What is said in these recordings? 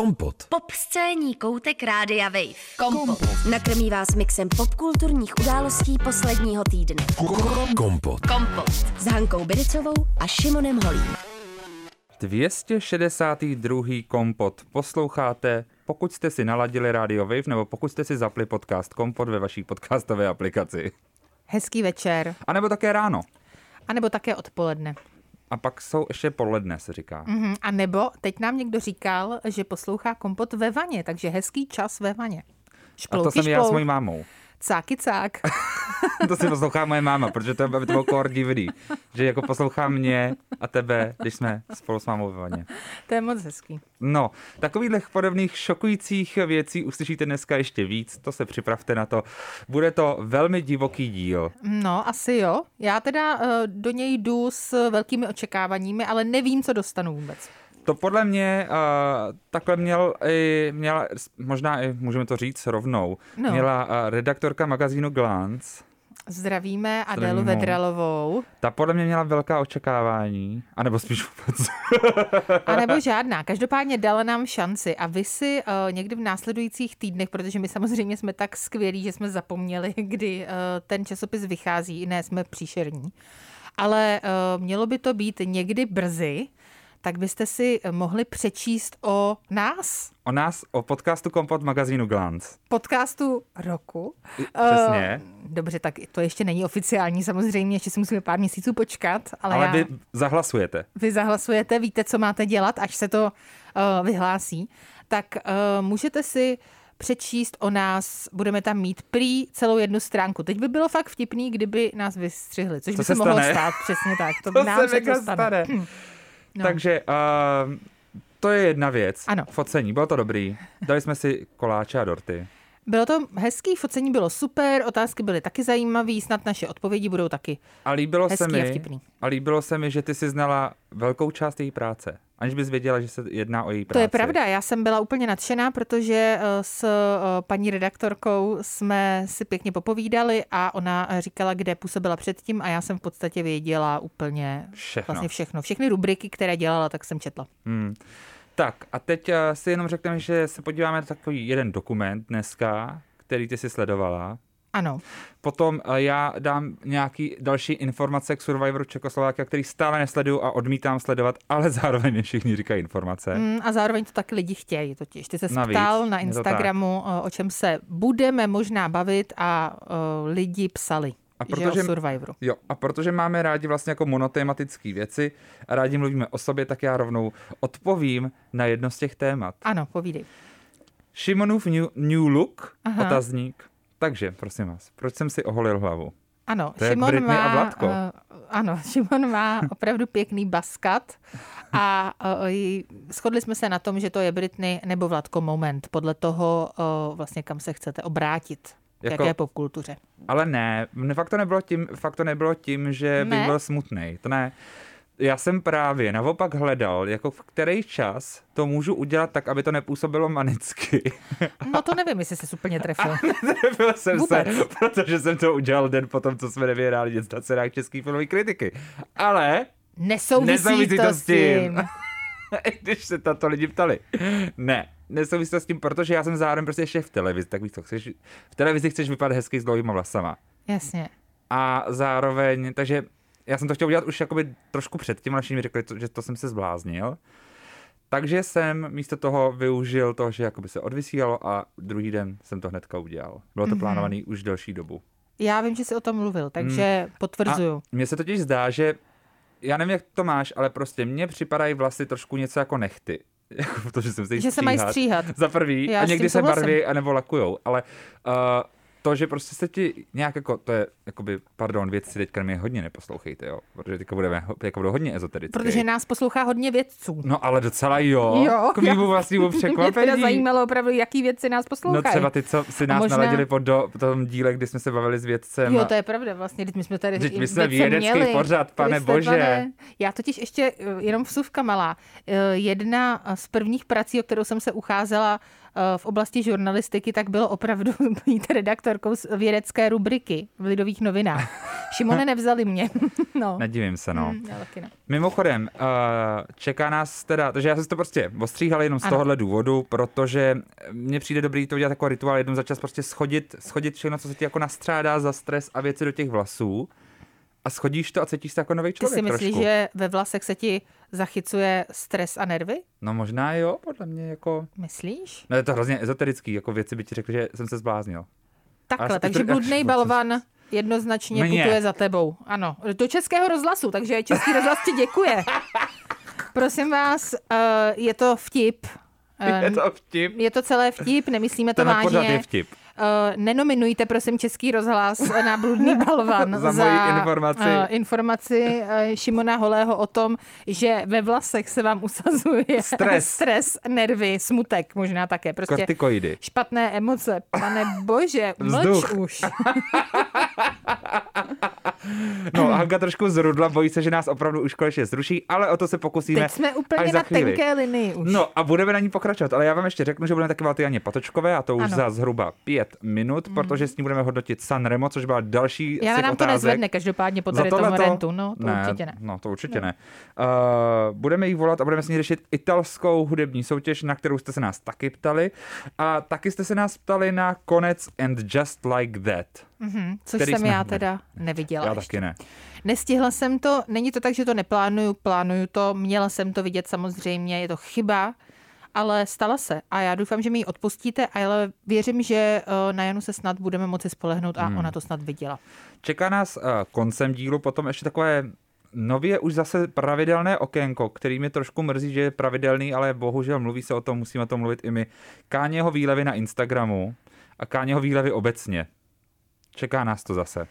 Kompot. Pop scéní koutek Rádia Wave. Kompot. Nakrmí vás mixem popkulturních událostí posledního týdne. Kompot. Kompot. S Hankou Bericovou a Šimonem Holím. 262. Kompot posloucháte, pokud jste si naladili Radio Wave nebo pokud jste si zapli podcast Kompot ve vaší podcastové aplikaci. Hezký večer. A nebo také ráno. A nebo také odpoledne. A pak jsou ještě poledne, se říká. Mhm. A nebo teď nám někdo říkal, že poslouchá kompot ve vaně, takže hezký čas ve vaně. A Šplouky, to jsem já s šplouk, mojí mámou. Cáky cák. to si poslouchá moje máma, protože to, aby to bylo kor divný. Že jako poslouchá mě a tebe, když jsme spolu s mámou ve vaně. to je moc hezký. No, takových podobných šokujících věcí uslyšíte dneska ještě víc, to se připravte na to. Bude to velmi divoký díl. No, asi jo. Já teda uh, do něj jdu s velkými očekáváními, ale nevím, co dostanu vůbec. To podle mě uh, takhle měl i, měla, možná i můžeme to říct rovnou, No. měla uh, redaktorka magazínu Glance. Zdravíme Adelu Zdravíme. Vedralovou. Ta podle mě měla velká očekávání, anebo spíš vůbec. A nebo žádná. Každopádně dala nám šanci a vy si uh, někdy v následujících týdnech, protože my samozřejmě jsme tak skvělí, že jsme zapomněli, kdy uh, ten časopis vychází, ne, jsme příšerní. Ale uh, mělo by to být někdy brzy, tak byste si mohli přečíst o nás, O nás, o podcastu Kompot magazínu Glance. podcastu roku. Přesně. Uh, dobře, tak to ještě není oficiální samozřejmě, ještě si musíme pár měsíců počkat, ale, Ale já... vy zahlasujete. vy zahlasujete, víte, co máte dělat, až se to uh, vyhlásí, tak uh, můžete si přečíst o nás, budeme tam mít prý celou jednu stránku. Teď by bylo fakt vtipný, kdyby nás vystřihli, což To by se se mohlo stane. stát, přesně tak. To, To nám se se to stane. stane. No. Takže uh, to je jedna věc. Ano. Focení, bylo to dobrý. Dali jsme si koláče a dorty. Bylo to hezký, focení bylo super, otázky byly taky zajímavé, snad naše odpovědi budou taky. A líbilo se Hezký a mi, vtipný. a líbilo se mi, že ty si znala velkou část její práce. Aniž bys věděla, že se jedná o její práci. To je pravda, já jsem byla úplně nadšená, protože eh, s eh, paní redaktorkou jsme si pěkně popovídali a ona eh, říkala, kde působila předtím a já jsem v podstatě věděla úplně Všechno. vlastně všechno. Všechny rubriky, které dělala, tak jsem četla. Hmm. Tak a teď si jenom řekneme, že se podíváme na takový jeden dokument dneska, který ty si sledovala. Ano, Potom uh, já dám nějaký další informace k Survivoru Čekoslovákia, který stále nesleduju a odmítám sledovat, ale zároveň mi všichni říkají informace. Mm, a zároveň to taky lidi chtějí totiž. Ty se ptal na Instagramu, eh, o čem se budeme možná bavit a eh, lidi psali. A že protože- o Survivoru. Jo, a protože máme rádi vlastně jako monotematické věci a rádi mluvíme o sobě, tak já rovnou odpovím na jedno z těch témat. Ano, povídej. Šimonův new, new look, Aha. otazník. Takže, prosím vás, proč jsem si oholil hlavu? Ano, To je Šimon Britney má, a. Uh, ano, Šimon má opravdu pěkný baskat a uh, shodli jsme se na tom, že to je Britney nebo Vlatko moment, podle toho uh, vlastně kam se chcete obrátit. Jako- jaké popkultuře. Ale ne, fakt to nebylo tím, fakt to nebylo tím, že bych Ne? byl smutný. To ne. Já jsem právě naopak hledal, jako v který čas to můžu udělat tak, aby to nepůsobilo manicky. No to nevím, jestli jsi úplně trefil. Nebyl jsem Vůbec. se, protože jsem to udělal den potom, co jsme nevyhráli nic na cenách český filmový kritiky. Ale Nesouvisí, Nesouvisí to s tím. I když se tato lidi ptali. Ne, nesouvisí to s tím, protože já jsem zároveň prostě ještě v televizi, tak víš co, chceš, v televizi chceš vypadat hezky s dlouhýma vlasama. Jasně. A zároveň, takže já jsem to chtěl udělat už jakoby trošku předtím, ale všichni mi řekli, že to jsem se zbláznil. Takže jsem místo toho využil to, že jakoby se odvysílalo a druhý den jsem to hnedka udělal. Bylo to mm-hmm. plánovaný už delší dobu. Já vím, že jsi o tom mluvil, takže potvrzuju. A mně se totiž zdá, že já nevím, jak to máš, ale prostě mně připadají vlasy trošku něco jako nechty. Jako to, že jsem se Že se mají stříhat. Za prvý. Já a někdy tím se barví a nebo lakujou. Ale uh, to, že prostě se ti nějak jako, to je, jakoby, pardon, věci teďka mě hodně neposlouchejte, jo, protože teďka budeme, jako budou hodně ezoterické. Protože nás poslouchá hodně vědců. No ale docela jo, Jo, k mýmu vlastnímu Mě teda překvapení. zajímalo opravdu, jaký věci nás poslouchají. No třeba ty, co si nás možná- naladili pod do, po tom díle, kdy jsme se bavili s vědcem. Jo, to je pravda vlastně, teď my jsme tady Vždyť my jsme vědecký měli. pořad, pane Kriste, bože. pane. Já totiž ještě, eh, jenom vsuvka malá, eh, jedna z prvních prací, o kterou jsem se ucházela v oblasti žurnalistiky, tak bylo opravdu být redaktorkou vědecké rubriky v Lidových novinách. Šimone, nevzali mě. no. Nedivím se, no. Ne. Mimochodem, uh, čeká nás teda, takže já jsem to prostě ostříhal jenom z Ano. tohohle důvodu, protože mně přijde dobrý to udělat jako rituál, jednou za čas prostě schodit, schodit všechno, co se ti jako nastřádá za stres a věci do těch vlasů a schodíš to a cítíš se jako nový Ty člověk si myslíš, trošku. že ve vlasech se ti zachycuje stres a nervy? No možná jo, podle mě jako... Myslíš? No je to hrozně ezoterický, jako věci by ti řekli, že jsem se zbláznil. Takhle, Asi takže to- bludný balvan jednoznačně Mně. putuje za tebou. Ano, do českého rozhlasu, takže český rozhlas ti děkuje. Prosím vás, eh, je to vtip. Je to vtip. je to celé vtip, nemyslíme to Tenhle pořad je vážně. vtip. Eh, nenominujte, prosím, Český rozhlas na bludný balvan Za moji informaci. eh, informaci eh, Šimona Holého o tom, že ve vlasech se vám usazuje Stres. stres nervy, smutek možná také. Prostě Kortikoidy. špatné emoce. Pane bože, mlč už. No, Hanka trošku zrudla, bojí se, že nás opravdu už konečně zruší, ale o to se pokusíme Teď jsme až úplně za na tenké linii už. No a budeme na ní pokračovat, ale já vám ještě řeknu, že budeme taky Janě Patočkové a to už Ano. za zhruba pět minut, protože s ní budeme hodnotit Sanremo, což byla další Já nám to otázek. nezvedne každopádně po Za tady tomu rentu. No, to určitě ne. No, to určitě ne. Uh, budeme jí volat a budeme s ní řešit italskou hudební soutěž, na kterou jste se nás taky ptali. A taky jste se nás ptali na konec And Just Like That. Mhm, což jsem já teda neviděla Já ještě. taky ne. Nestihla jsem to, není to tak, že to neplánuju, plánuju to, měla jsem to vidět samozřejmě, je to chyba, ale stala se a já doufám, že mi ji odpustíte, ale věřím, že eh, na Janu se snad budeme moci spolehnout a Hmm. ona to snad viděla. Čeká nás uh, koncem dílu potom ještě takové nově už zase pravidelné okénko, který mě trošku mrzí, že je pravidelný, ale bohužel mluví se o tom, musíme o tom mluvit i my. Káněho výlevy na Instagramu a Káněho výlevy obecně. Čeká nás to zase.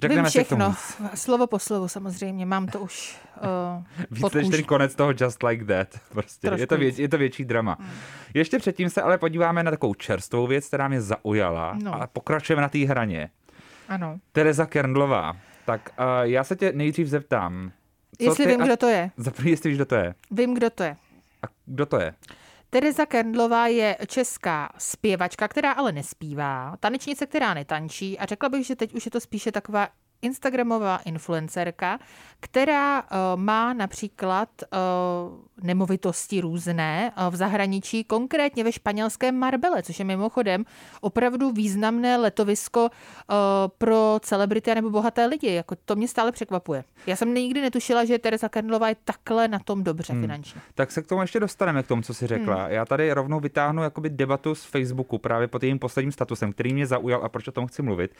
Řekneme Vím si tomu všechno, víc. slovo po slovu samozřejmě, mám to už uh, Víc než ten konec toho Just Like That. Prostě. Trošku Je, to věc, víc. je to větší drama. Hmm. Ještě předtím se ale podíváme na takovou čerstvou věc, která mě zaujala No. a pokračujeme na té hraně. Ano. Tereza Kerndlová. Tak uh, já se tě nejdřív zeptám. co Jestli ty vím, a- kdo to je. Za jestli víš, kdo to je. Vím, kdo to je. A kdo to je? Tereza Kendlová je česká zpěvačka, která ale nespívá, tanečnice, která netančí a řekla bych, že teď už je to spíše taková Instagramová influencerka, která uh, má například uh, nemovitosti různé uh, v zahraničí, konkrétně ve španělském Marbele, což je mimochodem opravdu významné letovisko pro celebrity nebo bohaté lidi. Jako to mě stále překvapuje. Já jsem nikdy netušila, že Tereza Kendlová je takhle na tom dobře hmm. finančně. Tak se k tomu ještě dostaneme, k tomu, co jsi řekla. Hmm. Já tady rovnou vytáhnu jakoby debatu z Facebooku právě pod jejím posledním statusem, který mě zaujal a proč o tom chci mluvit.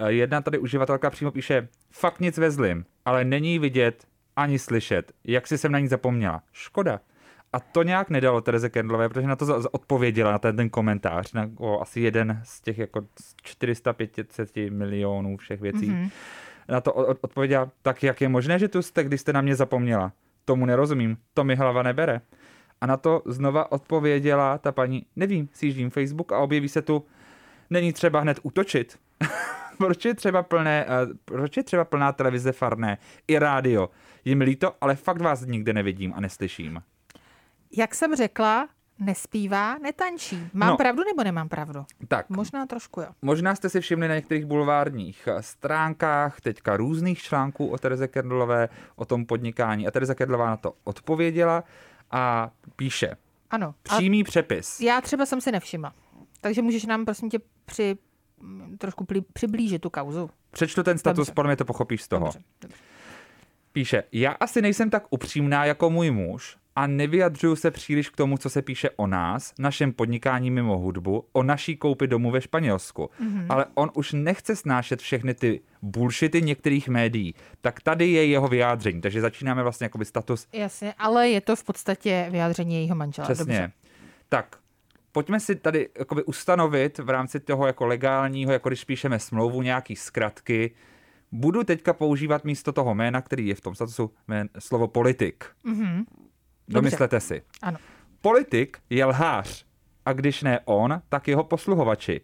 Eh, Jedna tady uživatelka přímo píše, fakt nic ve zlým, ale není vidět ani slyšet, jak si jsem na ní zapomněla. Škoda. A to nějak nedalo Tereze Kendlové, protože na to odpověděla na ten, ten komentář, na o, asi jeden z těch jako 400-500 milionů všech věcí. Mm-hmm. Na to odpověděla, tak jak je možné, že tu jste, když jste na mě zapomněla? Tomu nerozumím, to mi hlava nebere. A na to znova odpověděla ta paní, nevím, sjíždím Facebook a objeví se tu, není třeba hned útočit. proč, je třeba plné, uh, proč je třeba plná televize farné i rádio? Je mi líto, ale fakt vás nikde nevidím a neslyším. Jak jsem řekla, nespívá, netančí. Mám No. pravdu nebo nemám pravdu? Tak, Možná trošku jo. Možná jste si všimli na některých bulvárních eh, stránkách teďka různých článků o Tereze Kendlové, o tom podnikání. A Tereza Kendlová na to odpověděla a píše Ano. A přímý přepis. já třeba jsem si nevšimla. Takže můžeš nám prosím tě při, trošku přiblížit tu kauzu. Přečtu ten status, Dobře. podle mě to pochopíš z toho. Dobře, dobře. Píše, já asi nejsem tak upřímná jako můj muž a nevyjadřuju se příliš k tomu, co se píše o nás, našem podnikání mimo hudbu, o naší koupi domu ve Španělsku. Mm-hmm. Ale on už nechce snášet všechny ty bullshity některých médií. Tak tady je jeho vyjádření. Takže začínáme vlastně jakoby status Jasně, ale je to v podstatě vyjádření jejího manžela. Přesně. Dobře. Tak, pojďme si tady jakoby ustanovit v rámci toho jako legálního, jako když píšeme smlouvu, nějaký zkratky. Budu teďka používat místo toho jména, který je v tom statusu, jmén, slovo politik. Mhm. Domyslete si. Ano. Politik je lhář. A když ne on, tak jeho posluhovači.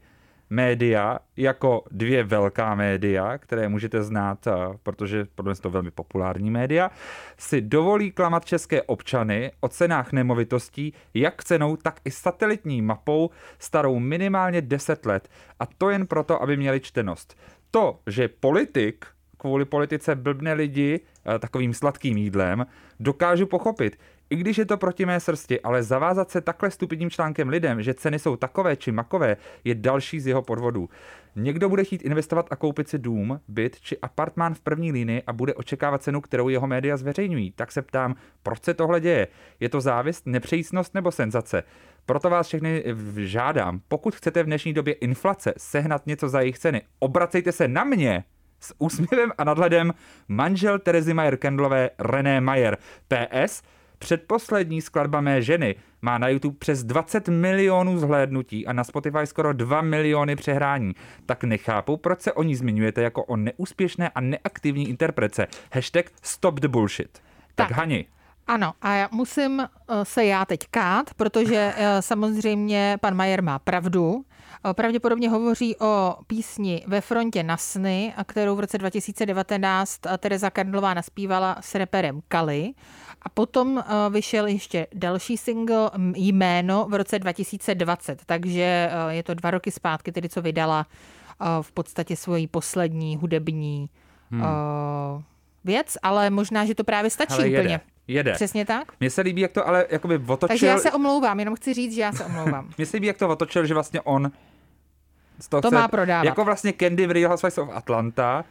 Média jako dvě velká média, které můžete znát, protože podle mě to velmi populární média, si dovolí klamat české občany o cenách nemovitostí jak cenou, tak i satelitní mapou starou minimálně 10 let. A to jen proto, aby měli čtenost. To, že politik kvůli politice blbne lidi takovým sladkým jídlem, dokážu pochopit i když je to proti mé srsti, ale zavázat se takhle stupidním článkem lidem, že ceny jsou takové či makové, je další z jeho podvodů. Někdo bude chtít investovat a koupit si dům, byt či apartmán v první linii a bude očekávat cenu, kterou jeho média zveřejňují. Tak se ptám, proč se tohle děje? Je to závist, nepřejícnost nebo senzace? Proto vás všechny žádám, pokud chcete v dnešní době inflace sehnat něco za jejich ceny, obracejte se na mě s úsměvem a nadhledem manžel Terezy Majer Kendlové René Majer. PS, Předposlední skladba mé ženy má na YouTube přes 20 milionů zhlédnutí a na Spotify skoro 2 miliony přehrání. Tak nechápu, proč se o ní zmiňujete jako o neúspěšné a neaktivní interprece. Hashtag stop the bullshit. Tak, tak Hani, ano, a já musím eh, se já teď kát, protože eh, samozřejmě pan Majer má pravdu. Eh, pravděpodobně hovoří o písni Ve frontě na sny, kterou v roce 2019 Tereza Kardlová naspívala s reperem Kali. A potom vyšel ještě další single Jméno v roce 2020, takže je to dva roky zpátky, tedy co vydala v podstatě svoji poslední hudební hmm. věc, ale možná, že to právě stačí Hele, úplně. Jede. Jede. Přesně tak. Mně se líbí, jak to ale jakoby otočil. Takže já se omlouvám, jenom chci říct, že já se omlouvám. Mně se líbí, jak to otočil, že vlastně on to, to chce, má prodávat. Jako vlastně Candy v Real Housewives of Atlanta,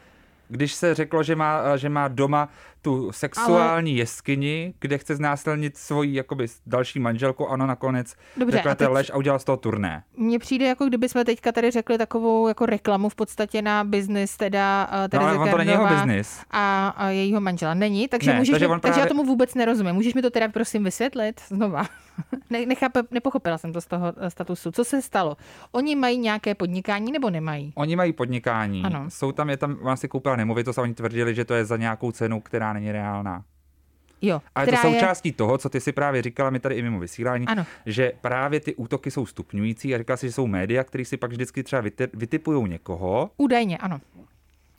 když se řeklo, že má, že má doma tu sexuální Ale... jeskyni, kde chce znásilnit svoji jakoby další manželku a ona nakonec Dobře, řekla teď... lež a udělala z toho turné. Mně přijde, jako kdyby jsme teďka tady řekli takovou jako reklamu v podstatě na biznis, teda uh, no, ale on to není jeho biznis. A, a jejího manžela. Není, takže, ne, můžeš takže, mi, právě... takže já tomu vůbec nerozumím. Můžeš mi to teda prosím vysvětlit znova? ne, nechápe, nepochopila jsem to z toho eh, statusu. Co se stalo? Oni mají nějaké podnikání nebo nemají? Oni mají podnikání. Ano. Jsou tam, je tam, ona si koupila nemovitost a oni tvrdili, že to je za nějakou cenu, která není reálná. Jo, a je to součástí je... toho, co ty si právě říkala mi tady i mimo vysílání, ano. že právě ty útoky jsou stupňující a říká si, že jsou média, které si pak vždycky třeba vytipují někoho. Údajně, ano.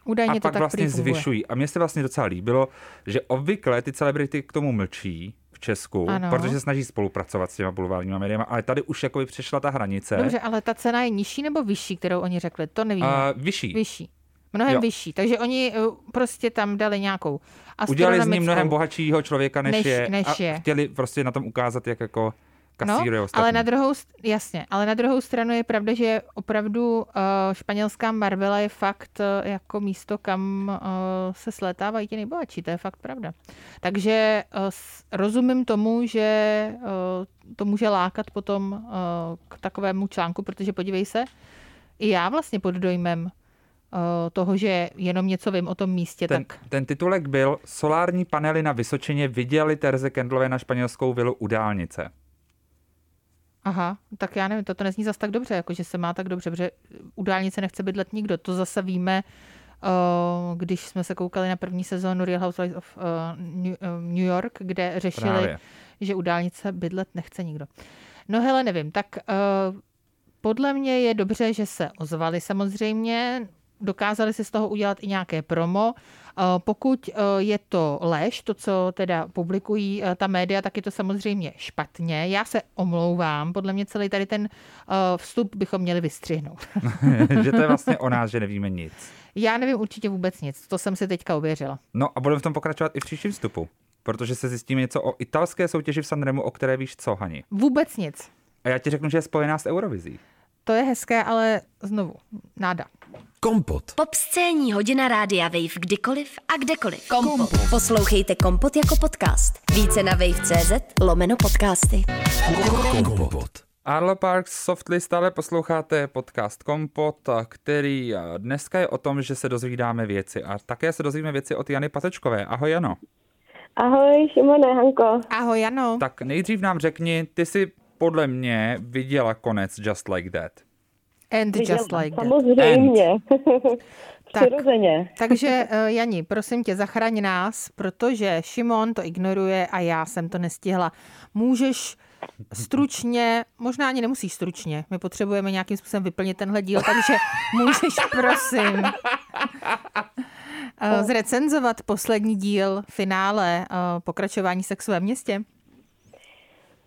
Údajně a to pak tak vlastně zvyšují. A mně se vlastně docela líbilo, že obvykle ty celebrity k tomu mlčí, v Česku, ano. protože se snaží spolupracovat s těma bulvárníma médiama, ale tady už jakoby přešla ta hranice. Dobře, ale ta cena je nižší nebo vyšší, kterou oni řekli? To nevím. Uh, vyšší. Vyšší. Mnohem jo. vyšší. Takže oni eh, prostě tam dali nějakou Udělali z ní mnohem bohatšího člověka, než, než je. Než je. A chtěli prostě na tom ukázat, jak jako no, ale na druhou, jasně, ale na druhou stranu je pravda, že opravdu uh, španělská Marbella je fakt uh, jako místo, kam uh, se slétávají ti nejbohatší, to je fakt pravda. Takže uh, rozumím tomu, že uh, to může lákat potom uh, k takovému článku, protože podívej se, i já vlastně pod dojmem toho, že jenom něco vím o tom místě. Ten, tak... ten titulek byl Solární panely na Vysočině viděli Terze Kendlové na španělskou vilu u dálnice. Aha, tak já nevím, to, nezní zas tak dobře, jako že se má tak dobře, protože u dálnice nechce bydlet nikdo. To zase víme, eh, když jsme se koukali na první sezónu Real Housewives of eh, New York, kde řešili, Právě. že u dálnice bydlet nechce nikdo. No hele, nevím, tak podle mě je dobře, že se ozvali samozřejmě dokázali si z toho udělat i nějaké promo. Eh, pokud eh, je to lež, to, co teda publikují eh, ta média, tak je to samozřejmě špatně. Já se omlouvám, podle mě celý tady ten vstup bychom měli vystřihnout. že to je vlastně o nás, že nevíme nic. Já nevím určitě vůbec nic, to jsem si teďka uvěřila. No a budeme v tom pokračovat i v příštím vstupu, protože se zjistíme něco o italské soutěži v Sanremu, o které víš co, Hani. Vůbec nic. A já ti řeknu, že je spojená s Eurovizí. To je hezké, ale znovu, náda. Kompot. Pop scéní hodina rádia Wave kdykoliv a kdekoliv. Kompot. Kompot. Poslouchejte Kompot jako podcast. Více na wave.cz lomeno podcasty. Kompot. Arlo Parks Softly stále posloucháte podcast Kompot, který dneska je o tom, že se dozvídáme věci a také se dozvíme věci od Jany Patečkové. Ahoj Jano. Ahoj Šimone, Hanko. Ahoj Jano. Tak nejdřív nám řekni, ty jsi podle mě viděla konec Just Like That. And Viděla, just like Samozřejmě. Přirozeně. Tak, takže uh, Jani, prosím tě, zachraň nás, protože Šimon to ignoruje a já jsem to nestihla. Můžeš stručně, možná ani nemusíš stručně, my potřebujeme nějakým způsobem vyplnit tenhle díl, takže můžeš prosím eh, zrecenzovat poslední díl, finále, eh, pokračování sexu ve městě?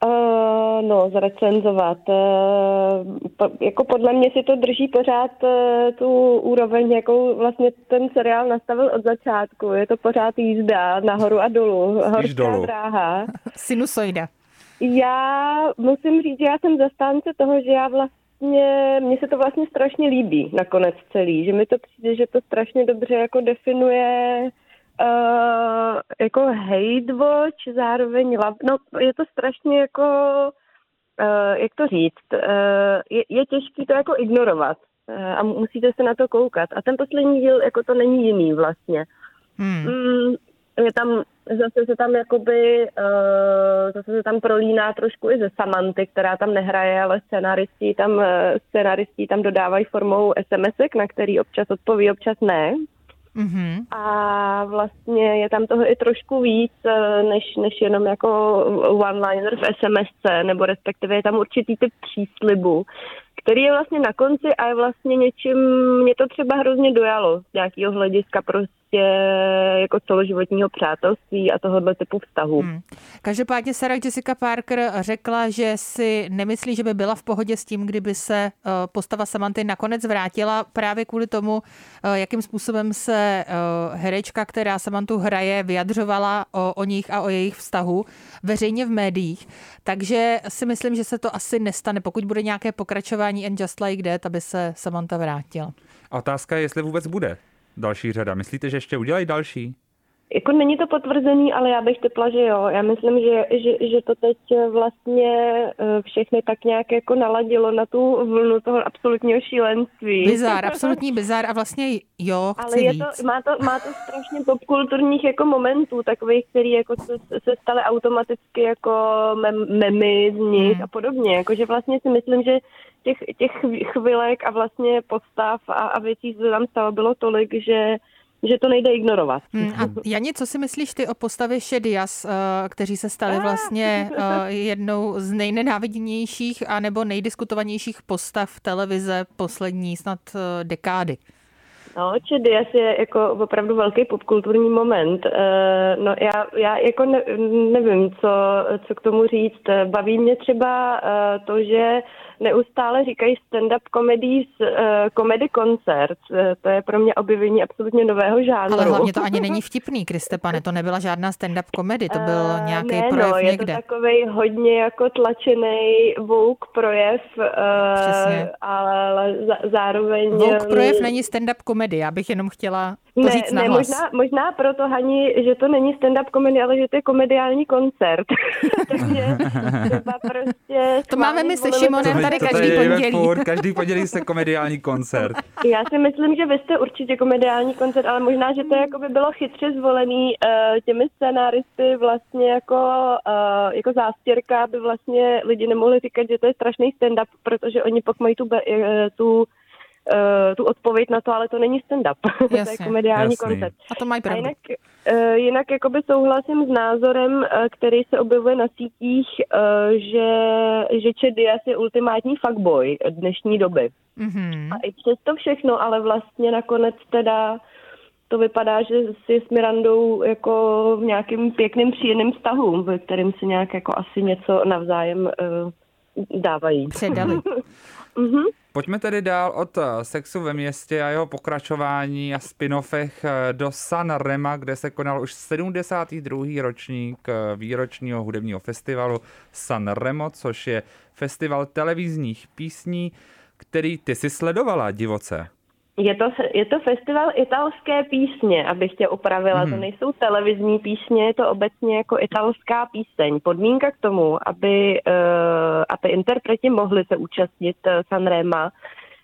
Uh, no, zrecenzovat. Uh, po, jako podle mě si to drží pořád uh, tu úroveň, jakou vlastně ten seriál nastavil od začátku. Je to pořád jízda nahoru a dolů. Horská dolů. dráha. Sinusoida. Já musím říct, že já jsem zastánce toho, že já vlastně, mně se to vlastně strašně líbí nakonec celý, že mi to přijde, že to strašně dobře jako definuje uh, jako hate watch, zároveň love, no je to strašně jako, uh, jak to říct, uh, je, je těžké to jako ignorovat uh, a musíte se na to koukat. A ten poslední díl jako to není jiný vlastně. Hmm. Mm, je tam, zase se tam jakoby, uh, zase se tam prolíná trošku i ze Samanty, která tam nehraje, ale scenaristi tam, uh, scenaristi tam dodávají formou SMSek, na který občas odpoví, občas ne. Mm-hmm. A vlastně je tam toho i trošku víc, eh, než, než jenom jako one-liner v SMSce, nebo respektive je tam určitý typ příslibu, který je vlastně na konci a je vlastně něčím, mě to třeba hrozně dojalo z nějakého hlediska prostě jako celoživotního přátelství a tohohle typu vztahu. Hmm. Každopádně Sarah Jessica Parker řekla, že si nemyslí, že by byla v pohodě s tím, kdyby se eh, postava Samanty nakonec vrátila právě kvůli tomu, eh, jakým způsobem se eh, herečka, která Samantu hraje, vyjadřovala o, o nich a o jejich vztahu veřejně v médiích. Takže si myslím, že se to asi nestane, pokud bude nějaké pokračování And Just Like That, aby se Samantha vrátila. A otázka je, jestli vůbec bude další řada. Myslíte, že ještě udělají další? Jako není to potvrzený, ale já bych typla, že jo. Já myslím, že, že, že to teď vlastně eh, všechny tak nějak jako naladilo na tu vlnu toho absolutního šílenství. Bizár, absolutní bizár a vlastně jo, chci Ale je víc. to, má, to, má to strašně popkulturních jako momentů, takových, který jako se, se staly automaticky jako mem, memy z nich hmm. a podobně. Jakože vlastně si myslím, že těch, těch chvilek a vlastně postav a, a věcí, co tam stalo, bylo tolik, že že to nejde ignorovat. Hmm, a Jani, co si myslíš ty o postavě Šedias, eh, kteří se stali ah. vlastně eh, jednou z nejnenáviděnějších a nebo nejdiskutovanějších postav televize poslední snad eh, dekády? No, Čedias je jako opravdu velký popkulturní moment. No já, já jako ne, nevím, co, co k tomu říct. Baví mě třeba to, že neustále říkají stand-up comedy, uh, comedy koncert. Uh, to je pro mě objevení absolutně nového žánru. Ale hlavně to ani není vtipný, Kristepane, to nebyla žádná stand-up komedy, to byl uh, nějaký ne, projev no, někde. je to takový hodně jako tlačený woke projev, uh, ale zároveň... Woke projev není stand-up komedy, já bych jenom chtěla to ne, říct ne, možná, možná proto, Hani, že to není stand-up komedy, ale že to je komediální koncert. Takže třeba prostě... To máme my se Šimonem tady každý pondělí. Furt, každý pondělí se komediální koncert. Já si myslím, že vy jste určitě komediální koncert, ale možná, že to jako by bylo chytře zvolený uh, těmi scénáristy vlastně jako, uh, jako zástěrka, aby vlastně lidi nemohli říkat, že to je strašný stand-up, protože oni pak mají tu, uh, tu uh, tu odpověď na to, ale to není stand-up. to je komediální jasný. koncept. A to mají pravdu. jinak, uh, jinak jakoby souhlasím s názorem, uh, který se objevuje na sítích, uh, že, že Chad Diaz je ultimátní fuckboy dnešní doby. Mm-hmm. A i přes to všechno, ale vlastně nakonec teda to vypadá, že si s Mirandou jako v nějakým pěkným příjemným vztahu, ve kterým si nějak jako asi něco navzájem uh, dávají. Předali. mm-hmm. Pojďme tedy dál od eh, sexu ve městě a jeho pokračování a spin-offech eh, do San Rema, kde se konal už 72. ročník eh, výročního hudebního festivalu San Remo, což je festival televizních písní, který ty si sledovala divoce. Je to, je to festival italské písně, abych tě upravila. Hmm. To nejsou televizní písně, je to obecně jako italská píseň. Podmínka k tomu, aby, uh, aby interpreti mohli se účastnit uh, Sanrema,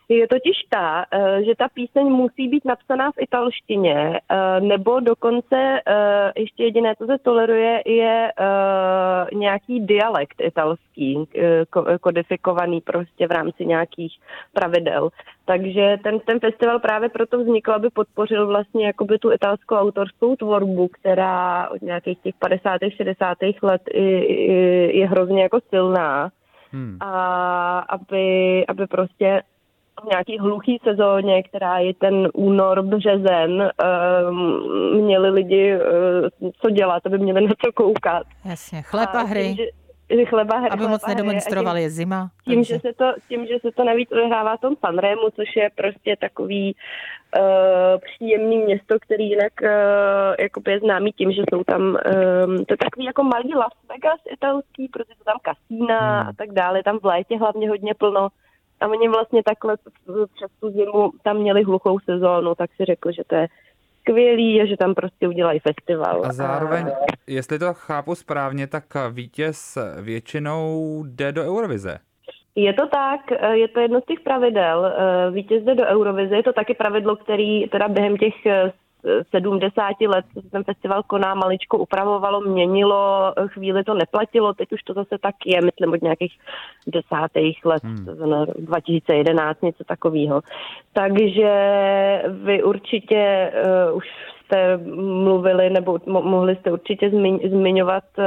Je totiž ta, eh, že ta píseň musí být napsaná v italštině, eh, nebo dokonce eh, ještě jediné, co se toleruje, je nějaký dialekt italský, kodifikovaný prostě v rámci nějakých pravidel. Takže ten, ten festival právě proto vznikl, aby podpořil vlastně jakoby tu italskou autorskou tvorbu, která od nějakých těch 50. 60. let je, je hrozně jako silná. Hmm. A aby, aby prostě v nějaký hluchý sezóně, která je ten únor, březen, um, měli lidi uh, co dělat, aby měli na co koukat. Jasně, chleba a hry. Tím, že, chleba hry, aby chleba moc nedemonstrovali, je zima. Tím že, se to, tím, že se to navíc odehrává v tom Sanremu, což je prostě takový uh, příjemný město, který jinak uh, jakoby je známý tím, že jsou tam, um, to je takový jako malý Las Vegas italský, protože jsou tam kasína hmm. a tak dále, tam v létě hlavně hodně plno a oni vlastně takhle přes tu zimu tam měli hluchou sezónu, tak si řekl, že to je skvělý a že tam prostě udělají festival. A zároveň, a... jestli to chápu správně, tak vítěz většinou jde do Eurovize. Je to tak, je to jedno z těch pravidel. Vítěz jde do Eurovize, je to taky pravidlo, který teda během těch 70 let, co se ten festival koná, maličko upravovalo, měnilo, chvíli to neplatilo, teď už to zase tak je, myslím od nějakých desátých let, hmm. 2011, něco takového. Takže vy určitě uh, už jste mluvili, nebo mo- mohli jste určitě zmiň- zmiňovat uh,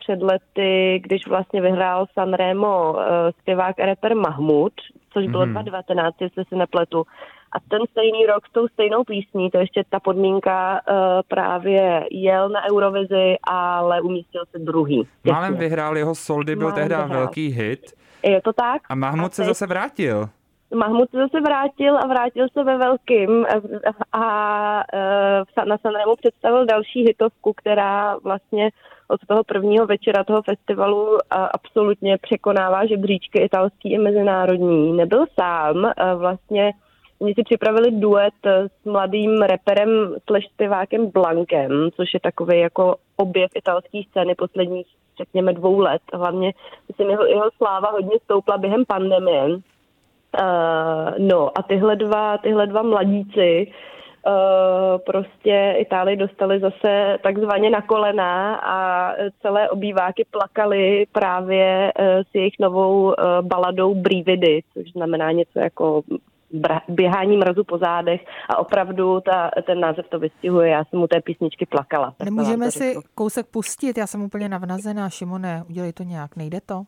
před lety, když vlastně vyhrál Sanremo uh, zpěvák rapper Mahmud, což bylo hmm. 2019, jestli si nepletu. A ten stejný rok s tou stejnou písní, to ještě ta podmínka uh, právě jel na Eurovizi, ale umístil se druhý. Málem vyhrál, jeho Soldy byl tehdy velký hit. Je to tak. A Mahmud a se teď... zase vrátil. Mahmud se zase vrátil a vrátil se ve velkým a, a e, na Sanremu představil další hitovku, která vlastně od toho prvního večera toho festivalu absolutně překonává žebříčky italský i mezinárodní. Nebyl sám, vlastně Oni si připravili duet s mladým reperem slash zpěvákem Blankem, což je takový jako objev italské scény posledních, řekněme, dvou let. Hlavně, myslím, jeho, jeho sláva hodně stoupla během pandemie. Uh, no a tyhle dva, tyhle dva mladíci Uh, prostě Itálii dostali zase takzvaně na kolena a celé obýváky plakali právě uh, s jejich novou uh, baladou Brividy, což znamená něco jako běhání mrazu po zádech a opravdu ta, ten název to vystihuje. Já jsem u té písničky plakala. Nemůžeme si kousek pustit, já jsem úplně navnazená. Šimone, udělej to nějak, nejde to?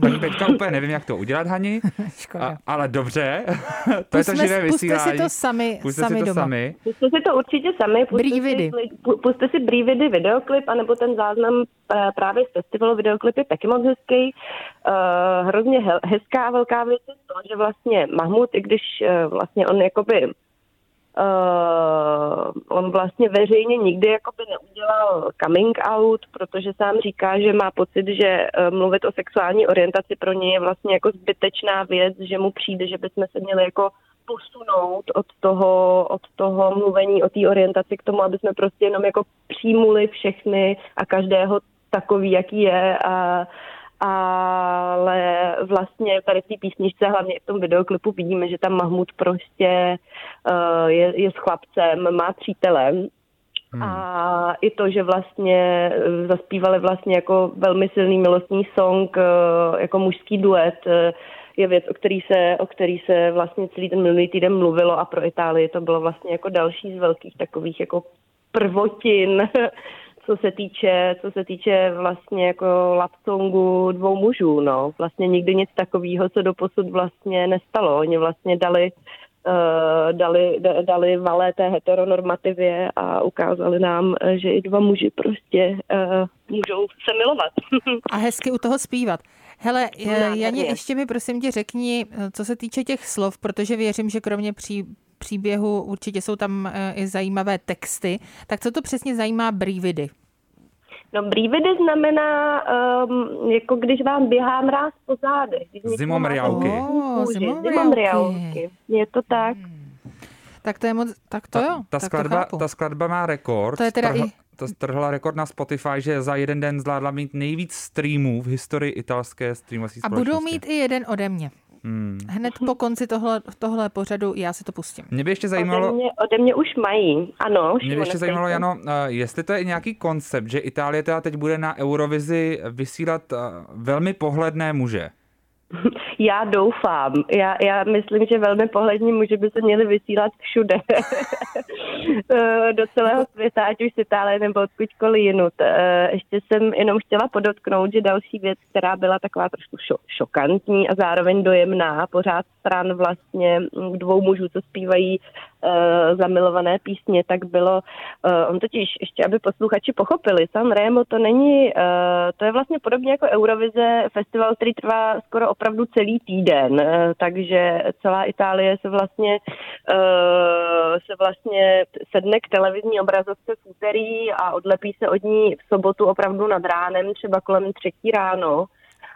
Tak teďka úplně nevím, jak to udělat, Hani, a, ale dobře, to pusme, je to živé vysílání. Puste si to sami, puste sami si to doma. Sami. Puste si to určitě sami. Puste Brývidy. Si, puste si Brývidy videoklip, anebo ten záznam eh, právě z festivalu videoklip je taky moc hezký. Uh, hrozně hezká a velká věc je to, že vlastně Mahmud, i když uh, vlastně on jakoby Uh, on vlastně veřejně nikdy jakoby neudělal coming out, protože sám říká, že má pocit, že uh, mluvit o sexuální orientaci pro něj je vlastně jako zbytečná věc, že mu přijde, že bychom se měli jako posunout od toho, od toho mluvení o té orientaci k tomu, aby jsme prostě jenom jako přijmuli všechny a každého takový, jaký je a ale vlastně tady v té písničce, hlavně v tom videoklipu vidíme, že tam Mahmud prostě uh, je, je s chlapcem, má přítele Hmm. A i to, že vlastně eh, zaspívali vlastně jako velmi silný milostný song, uh, jako mužský duet, je věc, o který, se, o který se vlastně celý ten minulý týden mluvilo a pro Itálii to bylo vlastně jako další z velkých takových jako prvotin co se týče, co se týče vlastně jako love songu dvou mužů, no. Vlastně nikdy nic takového se doposud vlastně nestalo. Oni vlastně dali uh, dali, dali valé té heteronormativě a ukázali nám, že i dva muži prostě uh, můžou se milovat. a hezky u toho zpívat. Hele, Janě, ještě mi prosím tě řekni, co se týče těch slov, protože věřím, že kromě pří, příběhu určitě jsou tam eh, i zajímavé texty. Tak co to přesně zajímá Brývidy? No brývidy znamená, um, jako když vám běhá mráz po zádech. Zimomriálky. Oh, zimomriálky. Je to tak. Hmm. Tak to je moc, tak to ta, jo. Ta, tak skladba, ta skladba má rekord. To je teda Trhl, i... To strhla rekord na Spotify, že za jeden den zvládla mít nejvíc streamů v historii italské streamovací A budou mít i jeden ode mě. Hmm. Hned po konci tohle, tohle pořadu já si to pustím. Mě by ještě Ode zajímalo, mě, ode mě už mají, ano. mě by ještě zajímalo, Jano, eh, jestli to je nějaký koncept, že Itálie teda teď bude na Eurovizi vysílat eh, velmi pohledné muže. Já doufám. Já, já myslím, že velmi pohlední muži by se měli vysílat všude. Eh, Do celého světa, ať už z Itálie nebo odkudkoliv jinut. Eh, Ještě jsem jenom chtěla podotknout, že další věc, která byla taková trošku šo- šokantní a zároveň dojemná, pořád stran vlastně mm, dvou mužů, co zpívají uh, zamilované písně, tak bylo, uh, on totiž, ještě aby posluchači pochopili, San Remo to není, uh, to je vlastně podobně jako Eurovize, festival, který trvá skoro opravdu celý týden, uh, takže celá Itálie se vlastně, uh, se vlastně sedne k televizní obrazovce v úterý a odlepí se od ní v sobotu opravdu nad ránem, třeba kolem třetí ráno.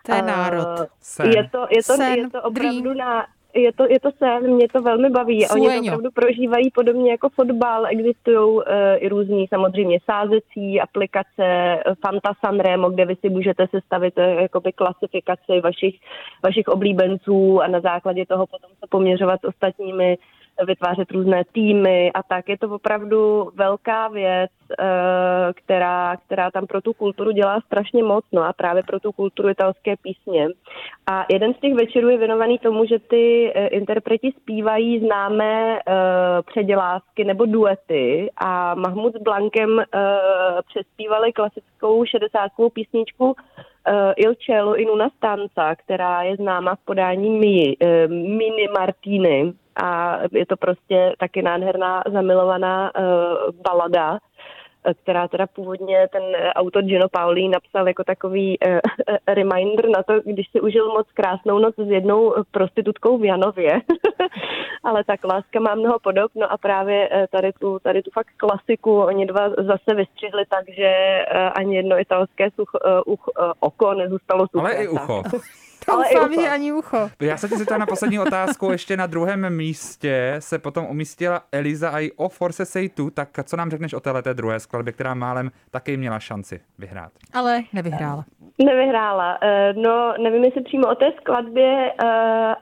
To je národ. Sen. Je to, je to, Sen, je to opravdu dream. na, je to, je to sen, mě to velmi baví. Oni to opravdu prožívají podobně jako fotbal. Existují uh, i různý samozřejmě sázecí aplikace, eh, Fanta Sanremo, kde vy si můžete sestavit uh, jakoby klasifikaci vašich, vašich oblíbenců a na základě toho potom se poměřovat s ostatními vytvářet různé týmy a tak. Je to opravdu velká věc, eh, která, která tam pro tu kulturu dělá strašně moc, no a právě pro tu kulturu italské písně. A jeden z těch večerů je věnovaný tomu, že ty eh, interpreti zpívají známé eh, předělávky nebo duety a Mahmud s Blankem přespívali klasickou 60 písničku Il cielo in una stanza, která je známa v podání Mi, eh, Mini Martiny a je to prostě taky nádherná zamilovaná uh, balada, eh, která teda původně ten eh, autor Gino Pauli napsal jako takový uh, reminder na to, když si užil moc krásnou noc s jednou prostitutkou v Janově. Ale tak láska má mnoho podob, no a právě eh, tady tu, tady tu fakt klasiku oni dva zase vystřihli tak, že eh, ani jedno italské such, uh, uch, uh, oko nezůstalo suché. Ale i ucho. Doufám, že ani ucho. Já se ti zeptám na poslední otázku. Ještě na druhém místě se potom umístila Eliza a i o Force Say Tu. Tak co nám řekneš o této druhé skladbě, která málem taky měla šanci vyhrát? Ale nevyhrála. Nevyhrála. Eh, No, nevím, jestli přímo o té skladbě, eh,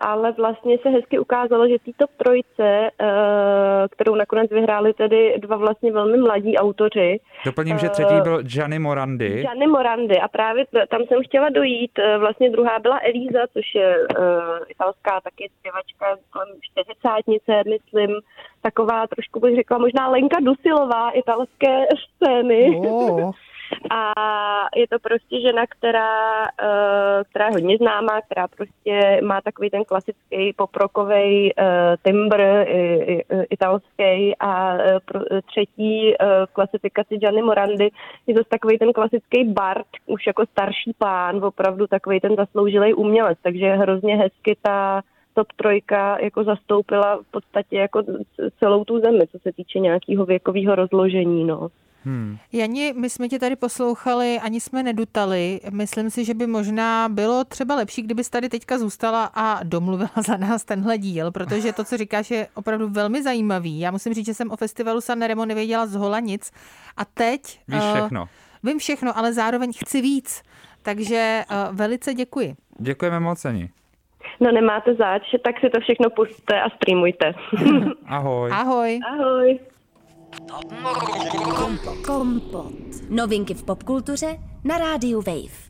ale vlastně se hezky ukázalo, že týto trojce, eh, kterou nakonec vyhráli tedy dva vlastně velmi mladí autoři, Doplním, že třetí byl Gianni Morandi. Gianni Morandy a právě tam jsem chtěla dojít. Vlastně druhá byla Elíza, což je uh, italská taky zpěvačka kolem 40 myslím, taková trošku bych řekla možná Lenka Dusilová italské scény. Oh. A je to prostě žena, která, eh, která je hodně známá, která prostě má takový ten klasický poprokový timbr i- i- italský a eh, eh, třetí eh, klasifikaci Gianni Morandi je to takový ten klasický bard, už jako starší pán, opravdu takový ten zasloužilý umělec, takže hrozně hezky ta top trojka jako zastoupila v podstatě jako celou tu zemi, co se týče nějakého věkového rozložení, no. Hmm. Jani, my jsme tě tady poslouchali, ani jsme nedutali. Myslím si, že by možná bylo třeba lepší, kdybys tady teďka zůstala a domluvila za nás tenhle díl, protože to, co říkáš, je opravdu velmi zajímavý. Já musím říct, že jsem o festivalu Sanremo nevěděla z hola nic a teď Víš eh, všechno. vím všechno, ale zároveň chci víc. Takže uh, velice děkuji. Děkujeme moc, Ani. No nemáte zač, tak si to všechno pustte a streamujte. Ahoj. Ahoj. Ahoj. Kompot. Novinky v popkultuře na rádiu Wave.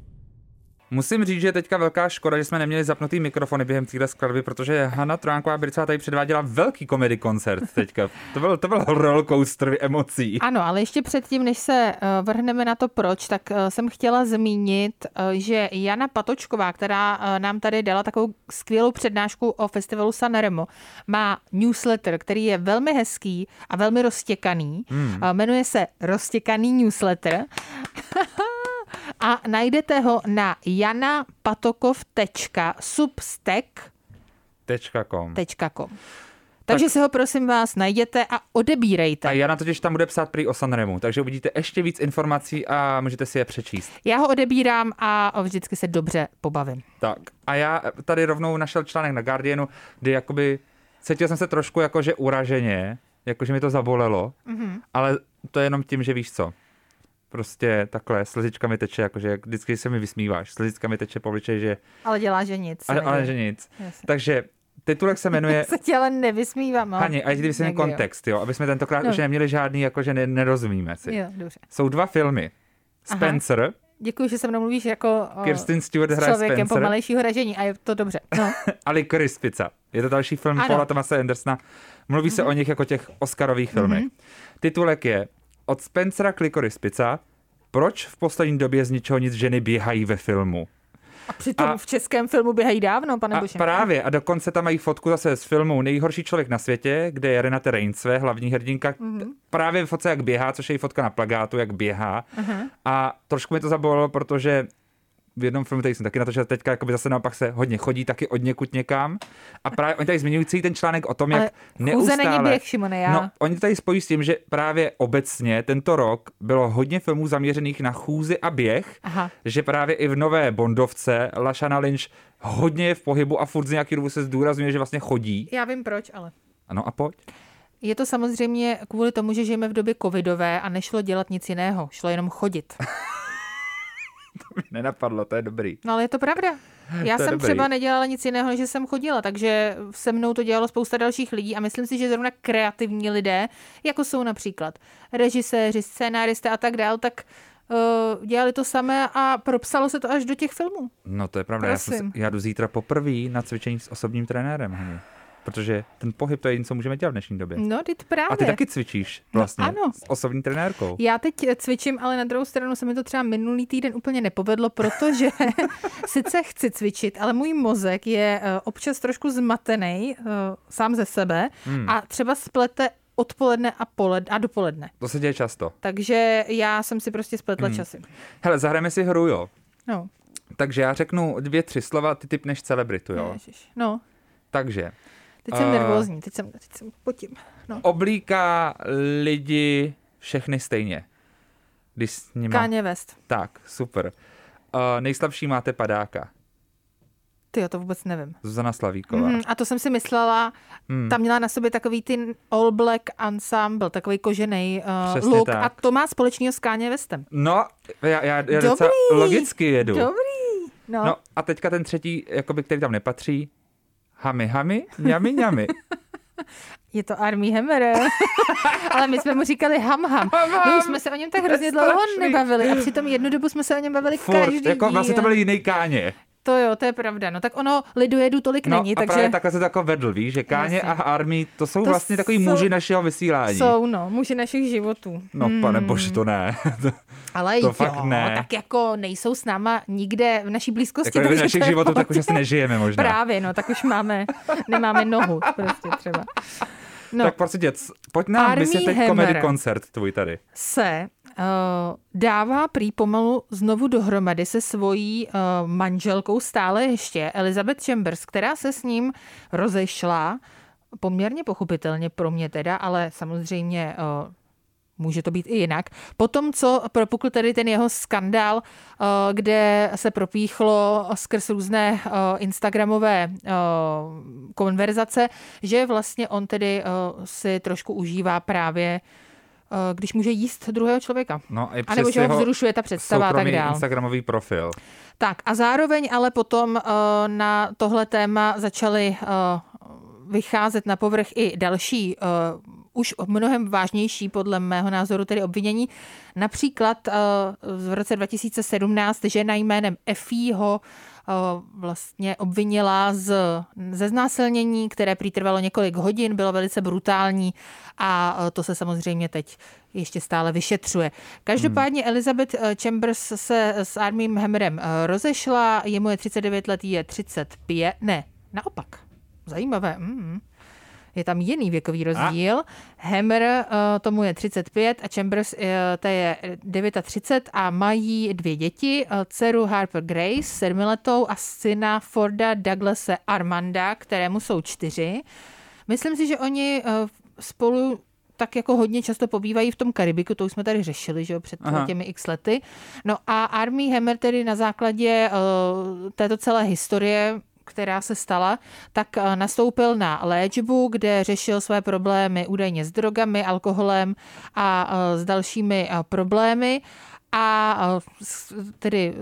Musím říct, že je teďka velká škoda, že jsme neměli zapnutý mikrofony během téhle skladby, protože Hanna Tránková Bricová tady předváděla velký komedy koncert teďka. To byl, to byl rollercoaster emocí. Ano, ale ještě předtím, než se eh, vrhneme na to proč, tak eh, jsem chtěla zmínit, eh, že Jana Patočková, která nám tady dala takovou skvělou přednášku o festivalu Sanremo, má newsletter, který je velmi hezký a velmi roztěkaný. Hmm. Jmenuje se Roztěkaný newsletter. a najdete ho na janapatokov.substack.com. .com. Takže si ho prosím vás najděte a odebírejte. A Jana totiž tam bude psát prý o Sanremu, takže uvidíte ještě víc informací a můžete si je přečíst. Já ho odebírám a vždycky se dobře pobavím. Tak a já tady rovnou našel článek na Guardianu, kdy jakoby cítil jsem se trošku jakože uraženě, jakože mi to zabolelo, mm-hmm. ale to je jenom tím, že víš co. prostě takhle slzička mi teče, jakože jak vždycky se mi vysmíváš, slzička mi teče po obličeji, že... Ale dělá, že nic. Ale, ale že nic. Jasně. Takže titulek se jmenuje... se ti ale nevysmívám. ale Hani, a ti vysvětlím někdy jo. kontext, jo, aby jsme tentokrát No. už neměli žádný, jakože ne, nerozumíme si. Jo, dobře. Jsou dva filmy. Aha. Spencer, Děkuji, že se mnou mluvíš jako o, Kirsten Stewart s hraje člověkem Spencer pomalejšího ražení a je to dobře. No. a Licorice Pizza. Je to další film Ano. Mhm. Paula Thomase Andersona. Mluví se o nich jako těch Oscarových filmech. Titulek je Od Spencera k Licorice Pizza. Proč v poslední době z ničeho nic ženy běhají ve filmu? A přitom A- v českém filmu běhají dávno, pane A Bože. právě, a dokonce tam mají fotku zase z filmu Nejhorší člověk na světě, kde je Renate Reinsve, hlavní hrdinka, Mhm. mm-hmm. právě v fotce, jak běhá, což je její fotka na plagátu, jak běhá. Uh-huh. A trošku mi to zabolilo, protože v jednom filmu, který jsem taky natočil teďka, jakoby zase naopak se hodně chodí taky od někud někam. A právě oni tady zmiňují celý ten článek o tom, jak Ale chůze neustále... není běh, Šimone, já... No, oni to tady spojí s tím, že právě obecně tento rok bylo hodně filmů zaměřených na chůzi a běh, Aha. že právě i v nové Bondovce Lashana Lynch hodně je v pohybu a furt z nějaký dobu se zdůrazňuje, že vlastně chodí. Já vím proč, ale... Ano a pojď. Je to samozřejmě kvůli tomu, že žijeme v době covidové a nešlo dělat nic jiného. Šlo jenom chodit. Nenapadlo, to je dobrý. No ale je to pravda. Já To jsem dobrý. třeba nedělala nic jiného, než že jsem chodila, takže se mnou to dělalo spousta dalších lidí a myslím si, že zrovna kreativní lidé, jako jsou například režiséři, scénáristé a tak dál, tak uh, dělali to samé a propsalo se to až do těch filmů. No to je pravda, já, jsem, já jdu zítra poprvé na cvičení s osobním trenérem. Hani. Protože ten pohyb to je jediné, co můžeme dělat v dnešní době. No, teď právě. A ty taky cvičíš vlastně No, ano. s osobní trenérkou. Já teď cvičím, ale na druhou stranu se mi to třeba minulý týden úplně nepovedlo, protože sice chci cvičit, ale můj mozek je eh, občas trošku zmatený uh, sám ze sebe hmm. a třeba splete odpoledne a, poled, a dopoledne. To se děje často. Takže já jsem si prostě spletla hmm. časy. Hele, zahrajeme si hru, jo. No, Takže já řeknu dvě, tři slova, ty typneš celebritu, jo. ježiš. no, Takže teď jsem A- nervózní, teď jsem, teď jsem potím. No. oblíká lidi všechny stejně. Když s nimi... Káně West. Tak, super. Uh, nejslabší máte padáka. Ty jo, to vůbec nevím. Zuzana Slavíková. Mm, a to jsem si myslela, Hmm. tam měla na sobě takový ten all black ensemble, takový kožený uh, Přesně look tak. a to má společného s Káně Westem. No, já, já, já Dobrý. docela logicky jedu. Dobrý. No, No a teďka ten třetí, jakoby, který tam nepatří. Hami, hami, ňami, ňami. je to Armí Hammer. Ale my jsme mu říkali ham ham. My už jsme se o něm tak hrozně dlouho nebavili a přitom jednu dobu jsme se o něm bavili Furt, každý jako vlastně to díl. byly jiný káně. To jo, to je pravda. No tak ono lidojedu tolik No není, a takže právě takhle se to jako vedl, víš, že káně Jasně. a armí, to jsou To vlastně takový jsou- muži našeho vysílání. jsou, no, muži našich životů. No pane bože, to ne. Ale to jo, fakt ne. tak jako nejsou s náma nikde v naší blízkosti. jako v našich životů tak už asi nežijeme možná. Právě, no, tak už máme, nemáme nohu prostě třeba. No, Tak prosím tě, c- pojď nám vysvětlit komedy koncert tvůj tady. se dává prý pomalu znovu dohromady se svojí uh, manželkou stále ještě, Elizabeth Chambers, která se s ním rozešla, poměrně pochopitelně pro mě teda, ale samozřejmě uh, Může to být i jinak. Potom, co propukl tedy ten jeho skandál, eh, kde se propíchlo skrz různé eh, instagramové eh, konverzace, že vlastně on tedy eh, si trošku užívá právě eh, když může jíst druhého člověka. No A nebo že ho vzrušuje ta představa a tak soukromý dál. instagramový profil. Tak a zároveň ale potom uh, na tohle téma začaly uh, vycházet na povrch i další, uh, už mnohem vážnější podle mého názoru tedy obvinění. Například v roce 2017 žena jménem Effie ho uh, vlastně obvinila z, ze znásilnění, které prý trvalo několik hodin, bylo velice brutální a to se samozřejmě teď ještě stále vyšetřuje. Každopádně Elizabeth eh, Chambers se s Armím Hammerem eh, rozešla, jemu je 39 let, je 35, ne, naopak, zajímavé, mm. Je tam jiný věkový rozdíl. Hammer uh, tomu je 35 a Chambers uh, ta je 39 a mají dvě děti, uh, dceru Harper Grace, sedmiletou a syna Forda Douglase Armanda, kterému jsou čtyři. Myslím si, že oni uh, spolu tak jako hodně často pobývají v tom Karibiku, to už jsme tady řešili, že jo, před Aha. těmi x lety. No a Army Hammer tedy na základě uh, této celé historie která se stala, tak eh, nastoupil na léčbu, kde řešil své problémy údajně s drogami, alkoholem a eh, s dalšími eh, problémy. a tedy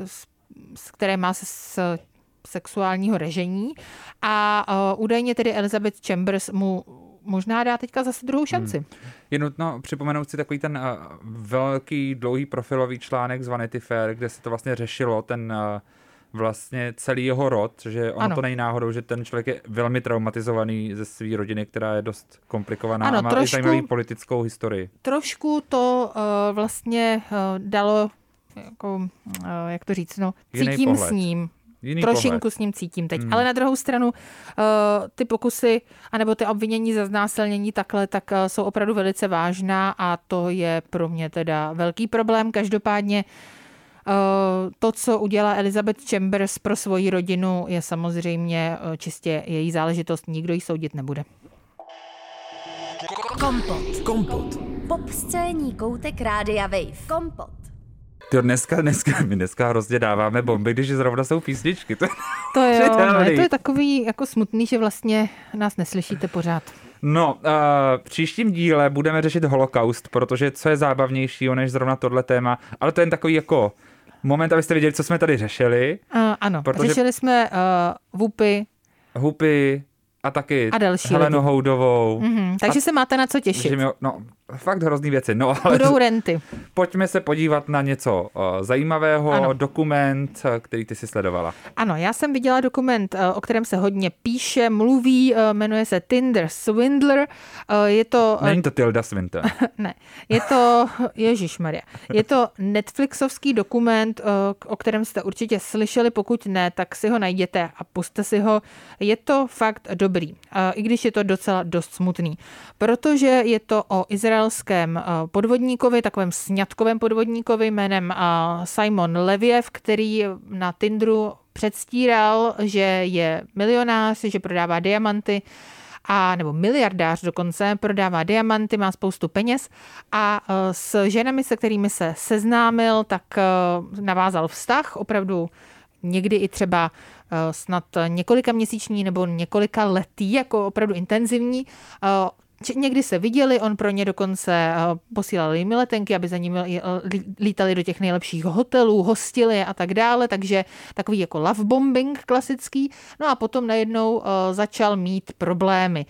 které má s sexuálního režení a údajně tedy Elizabeth Chambers mu možná dá teďka zase druhou šanci. Hmm. Je nutno připomenout si takový ten uh, velký, dlouhý profilový článek z Vanity Fair, kde se to vlastně řešilo, ten uh, vlastně celý jeho rod, že ono ano. to není náhodou, že ten člověk je velmi traumatizovaný ze své rodiny, která je dost komplikovaná ano, a má trošku, i zajímavý politickou historii. Trošku to uh, vlastně uh, dalo jako, uh, jak to říct, no, cítím s ním. Jiný Trošinku pohled. s ním cítím teď. Hmm. Ale na druhou stranu uh, ty pokusy anebo ty obvinění za znásilnění takhle, tak uh, jsou opravdu velice vážná a to je pro mě teda velký problém. Každopádně uh, to, co udělá Elizabeth Chambers pro svoji rodinu, je samozřejmě uh, čistě její záležitost. Nikdo ji soudit nebude. Kompot. Kompot. Pop scéní koutek Rádia Wave. Kompot. Ty dneska, dneska, my dneska hrozně dáváme bomby, když zrovna jsou písničky. To, to je, ne, to je takový jako smutný, že vlastně nás neslyšíte pořád. No, uh, v příštím díle budeme řešit holokaust, protože co je zábavnějšího než zrovna tohle téma, ale to je jen takový jako moment, abyste viděli, co jsme tady řešili. Uh, ano, protože... řešili jsme uh, vupy. Hupy, a taky a Helenu lidi. Houdovou. Mm-hmm, takže a, se máte na co těšit. Mi, no, fakt hrozný věci. No, ale Budou renty. Pojďme se podívat na něco uh, zajímavého, ano. dokument, uh, který ty si sledovala. Ano, já jsem viděla dokument, uh, o kterém se hodně píše, mluví, jmenuje se Tinder Swindler. Je to... Není to Tilda Swinton. ne, je to, Ježíš Maria, je to Netflixovský dokument, o kterém jste určitě slyšeli, pokud ne, tak si ho najděte a puste si ho. Je to fakt dobrý, i když je to docela dost smutný, protože je to o Izraeli izraelském eh, podvodníkovi, takovém sňatkovém podvodníkovi jménem eh, Simon Leviev, který na Tinderu předstíral, že je milionář, že prodává diamanty a nebo miliardář dokonce, prodává diamanty, má spoustu peněz a eh, s ženami, se kterými se seznámil, tak navázal vztah, opravdu někdy i třeba snad několika měsíční nebo několika letý, jako opravdu intenzivní někdy se viděli, on pro ně dokonce eh, posílal jim letenky, aby za nimi eh, lítali do těch nejlepších hotelů, hostili a tak dále, takže takový jako love bombing klasický. No a potom najednou eh, začal mít problémy.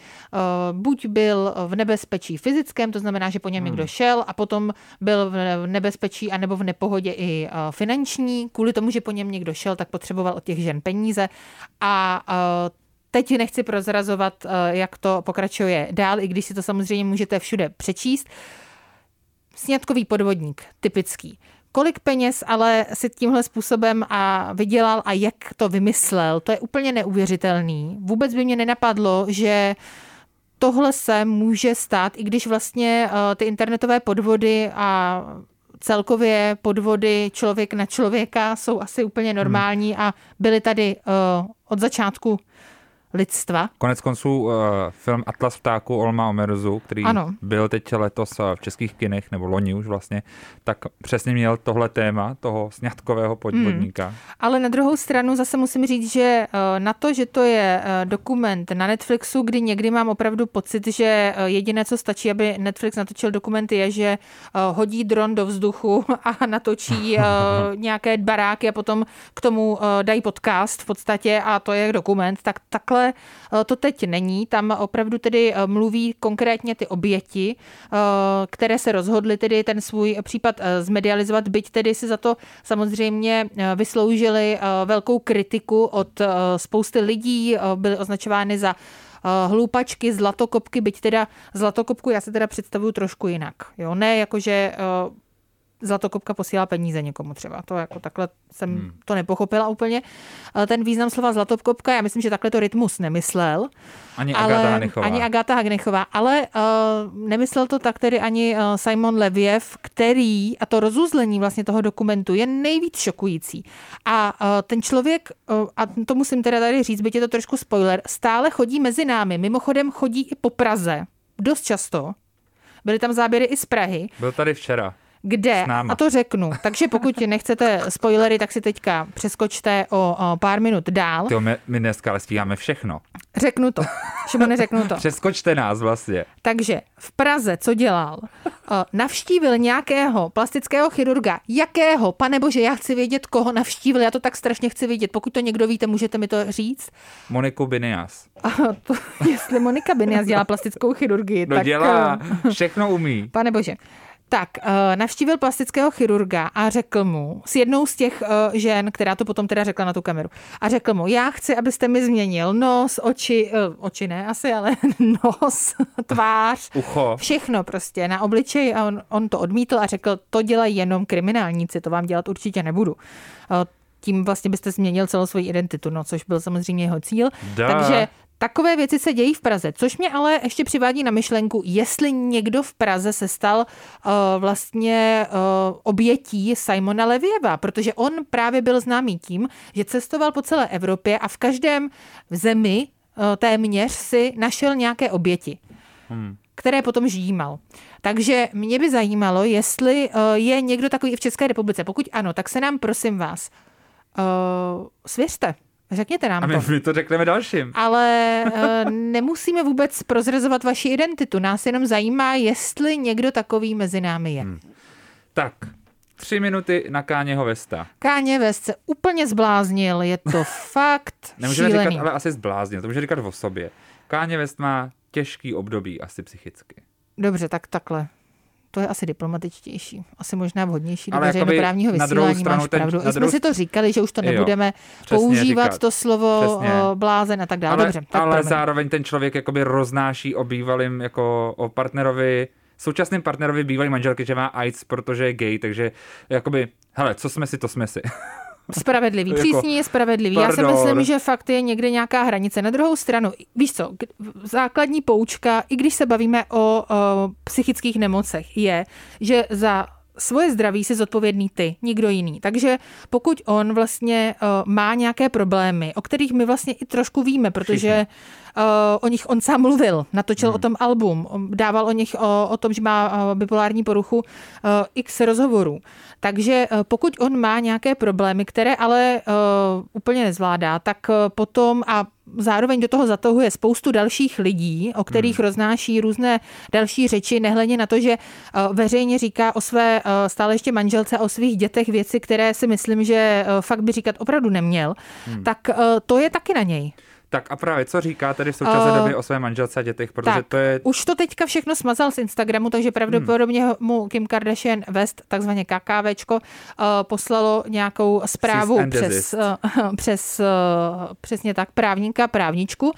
Buď byl v nebezpečí fyzickém, to znamená, že po něm někdo hmm. šel a potom byl v nebezpečí anebo v nepohodě i finanční, kvůli tomu, že po něm někdo šel, tak potřeboval od těch žen peníze a Teď nechci prozrazovat, eh, jak to pokračuje dál, i když si to samozřejmě můžete všude přečíst. Snědkový podvodník, typický. Kolik peněz ale si tímhle způsobem a vydělal a jak to vymyslel, to je úplně neuvěřitelný. Vůbec by mě nenapadlo, že tohle se může stát, i když vlastně eh, ty internetové podvody a celkově podvody člověk na člověka jsou asi úplně normální hmm. a byly tady eh, od začátku lidstva. Konec konců uh, film Atlas ptáků Olma Omerzu, který ano. byl teď letos eh, v českých kinech, nebo loni už vlastně, tak přesně měl tohle téma toho sňatkového podvodníka. Hmm. Ale na druhou stranu zase musím říct, že uh, na to, že to je uh, dokument na Netflixu, kdy někdy mám opravdu pocit, že uh, jediné, co stačí, aby Netflix natočil dokument, je, že uh, hodí dron do vzduchu a natočí uh, nějaké baráky a potom k tomu uh, dají podcast v podstatě a to je dokument, tak takhle ale eh, to teď není. Tam opravdu tedy eh, mluví konkrétně ty oběti, eh, které se rozhodly tedy ten svůj případ zmedializovat, byť tedy si za to samozřejmě vysloužili velkou kritiku od spousty lidí, byly označovány za hloupačky, zlatokopky, byť teda zlatokopku já se teda představuju trošku jinak. Jo? Ne jakože Zlatokopka posílá peníze někomu třeba. To jako takhle jsem hmm. to nepochopila úplně. Ten význam slova Zlatokopka, já myslím, že takhle to rytmus nemyslel. Ani ale, Agata Hanechová. Ani Agata Hanechová, ale uh, nemyslel to tak tedy ani uh, Simon Leviev, který, a to rozuzlení vlastně toho dokumentu je nejvíc šokující. A uh, ten člověk, uh, a to musím teda tady říct, byť je to trošku spoiler, stále chodí mezi námi. Mimochodem chodí i po Praze. Dost často. Byly tam záběry i z Prahy. Byl tady včera. Kde? A to řeknu. Takže pokud nechcete spoilery, tak si teďka přeskočte o, o pár minut dál. To my, my dneska ale stíháme všechno. Řeknu to. Šimone, řeknu to. Přeskočte nás vlastně. Takže v Praze, co dělal? Navštívil nějakého plastického chirurga. Jakého? Pane bože, já chci vědět, koho navštívil. Já to tak strašně chci vědět. Pokud to někdo víte, můžete mi to říct. Moniku Binias. A to, jestli Monika Binias dělá plastickou chirurgii, No tak... dělá, eh, všechno umí. Pane bože. Tak, eh, navštívil plastického chirurga a řekl mu, s jednou z těch eh, žen, která to potom teda řekla na tu kameru, a řekl mu, já chci, abyste mi změnil nos, oči, eh, oči ne asi, ale nos, tvář, Ucho. všechno prostě na obličeji a on, on to odmítl a řekl, to dělají jenom kriminálníci, to vám dělat určitě nebudu. Tím vlastně byste změnil celou svoji identitu, no, což byl samozřejmě jeho cíl. Da. Takže Takové věci se dějí v Praze, což mě ale ještě přivádí na myšlenku, jestli někdo v Praze se stal uh, vlastně uh, obětí Simona Levieva, protože on právě byl známý tím, že cestoval po celé Evropě a v každém zemi uh, téměř si našel nějaké oběti. Hmm. které potom žímal. Takže mě by zajímalo, jestli je někdo takový i v České republice. Pokud ano, tak se nám prosím vás uh, svěřte. Řekněte nám A my, to. my to řekneme dalším. Ale uh, nemusíme vůbec prozrazovat vaši identitu. Nás jenom zajímá, jestli někdo takový mezi námi je. Hmm. Tak, tři minuty na Káněho Vesta. Káně West se úplně zbláznil, je to fakt Nemůžeme šílený. říkat, ale asi zbláznil, to může říkat o sobě. Káně West má těžký období, asi psychicky. Dobře, tak takhle. To je asi diplomatičtější. Asi možná vhodnější do veřejnoprávního vysílání, stranu máš ten- pravdu. I jsme si to říkali, že už to Jo, nebudeme přesně používat říkat. to slovo Přesně. o, blázen a tak dále. ale, Dobře, tak ale promiň. zároveň ten člověk jakoby roznáší o bývalým jako o partnerovi, současným partnerovi bývalý manželky, že má AIDS, protože je gay, takže jakoby, hele, co jsme si, to jsme si. Spravedlivý. Jako- Přísný je spravedlivý. Já si Pardon. myslím, že fakt je někde nějaká hranice. Na druhou stranu, víš co, základní poučka, i když se bavíme o, o psychických nemocech, je, že za svoje zdraví si zodpovědný ty, nikdo jiný. Takže pokud on vlastně uh, má nějaké problémy, o kterých my vlastně i trošku víme, protože uh, o nich on sám mluvil, natočil hmm. o tom album, dával o nich o, o tom, že má uh, bipolární poruchu uh, x rozhovorů. Takže uh, pokud on má nějaké problémy, které ale uh, úplně nezvládá, tak uh, potom a zároveň do toho zatahuje spoustu dalších lidí, o kterých hmm. roznáší různé další řeči, nehledě na to, že uh, veřejně říká o své uh, stále ještě manželce a o svých dětech věci, které si myslím, že uh, fakt by říkat opravdu neměl, hmm. tak to je taky na něj. Tak a právě, co říká tady v současné Uh, době o své manželce a dětech, protože tak, to je už to teďka všechno smazal z Instagramu, takže pravděpodobně hmm. mu Kim Kardashian West, takzvaně KKVčko, uh, poslalo nějakou zprávu přes, uh, přes uh, přesně tak právníka, právničku,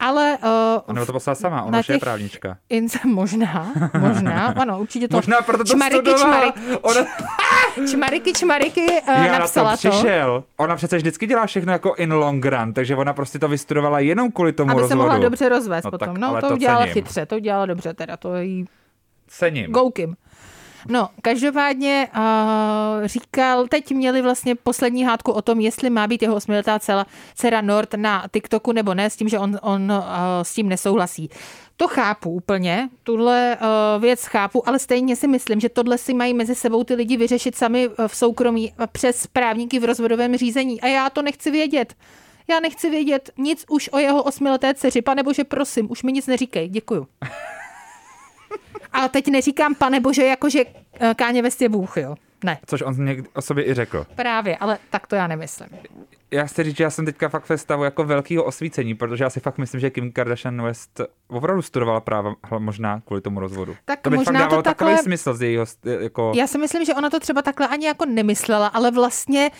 ale uh, Ona to poslala sama, ona na už je právnička. Ince, možná, možná, ano, určitě to. Možná proto to čmariky, studovala. čmarik, Ona, čmariky, čmariky, uh, já na napsala to přišel. Ona přece vždycky dělá všechno jako in long run, takže ona prostě to vystudovala jenom kvůli tomu aby se rozvodu. mohla dobře rozvést No potom. tak, No, to, to udělala cením. chytře, to udělala dobře teda, to jí Cením. Goukim. No, každopádně uh, říkal, teď měli vlastně poslední hádku o tom, jestli má být jeho osmiletá dcera, Nord na TikToku nebo ne, s tím, že on, on uh, s tím nesouhlasí. To chápu úplně, tuhle uh, věc chápu, ale stejně si myslím, že tohle si mají mezi sebou ty lidi vyřešit sami v soukromí přes právníky v rozvodovém řízení. A já to nechci vědět. Já nechci vědět nic už o jeho osmileté dceři. Pane bože, prosím, už mi nic neříkej. Děkuju. A teď neříkám, pane bože, jakože eh, Káně West je Bůh, jo. Ne, Což on někdy o sobě i řekl. právě, ale tak to já nemyslím. Já chci říct, že já jsem teďka fakt ve stavu jako velkého osvícení, protože já si fakt myslím, že Kim Kardashian West opravdu studovala práva, možná kvůli tomu rozvodu. Tak to by možná fakt dávalo to takový takhle- smysl z jejího, jako... Já si myslím, že ona to třeba takhle ani jako nemyslela, ale vlastně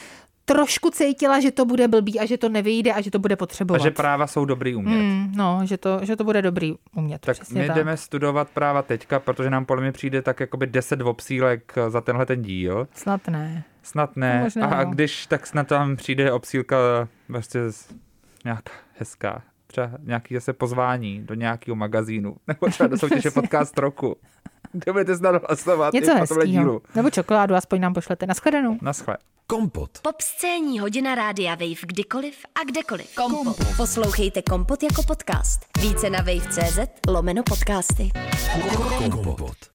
trošku cítila, že to bude blbý a že to nevyjde a že to bude A potřebovat. že práva jsou dobrý umět. Hmm, no, že to, že to bude dobrý umět. Tak my tak. jdeme studovat práva teďka, protože nám podle mě přijde tak jakoby 10 obsílek za tenhle ten díl. Snad ne. Snad ne. No, možná a jo. když tak snad tam přijde obsílka vlastně nějaká hezká. Třeba nějaký zase pozvání do nějakého magazínu. Nebo třeba do soutěže podcast roku. Kde budete snad hlasovat Něco hezkýho. Nebo čokoládu, aspoň nám pošlete. Naschledanou. Naschle. Kompot. Pop scéní hodina rádia Wave kdykoliv a kdekoliv. Kompot. Poslouchejte Kompot jako podcast. Více na wave.cz lomeno podcasty. Kompot.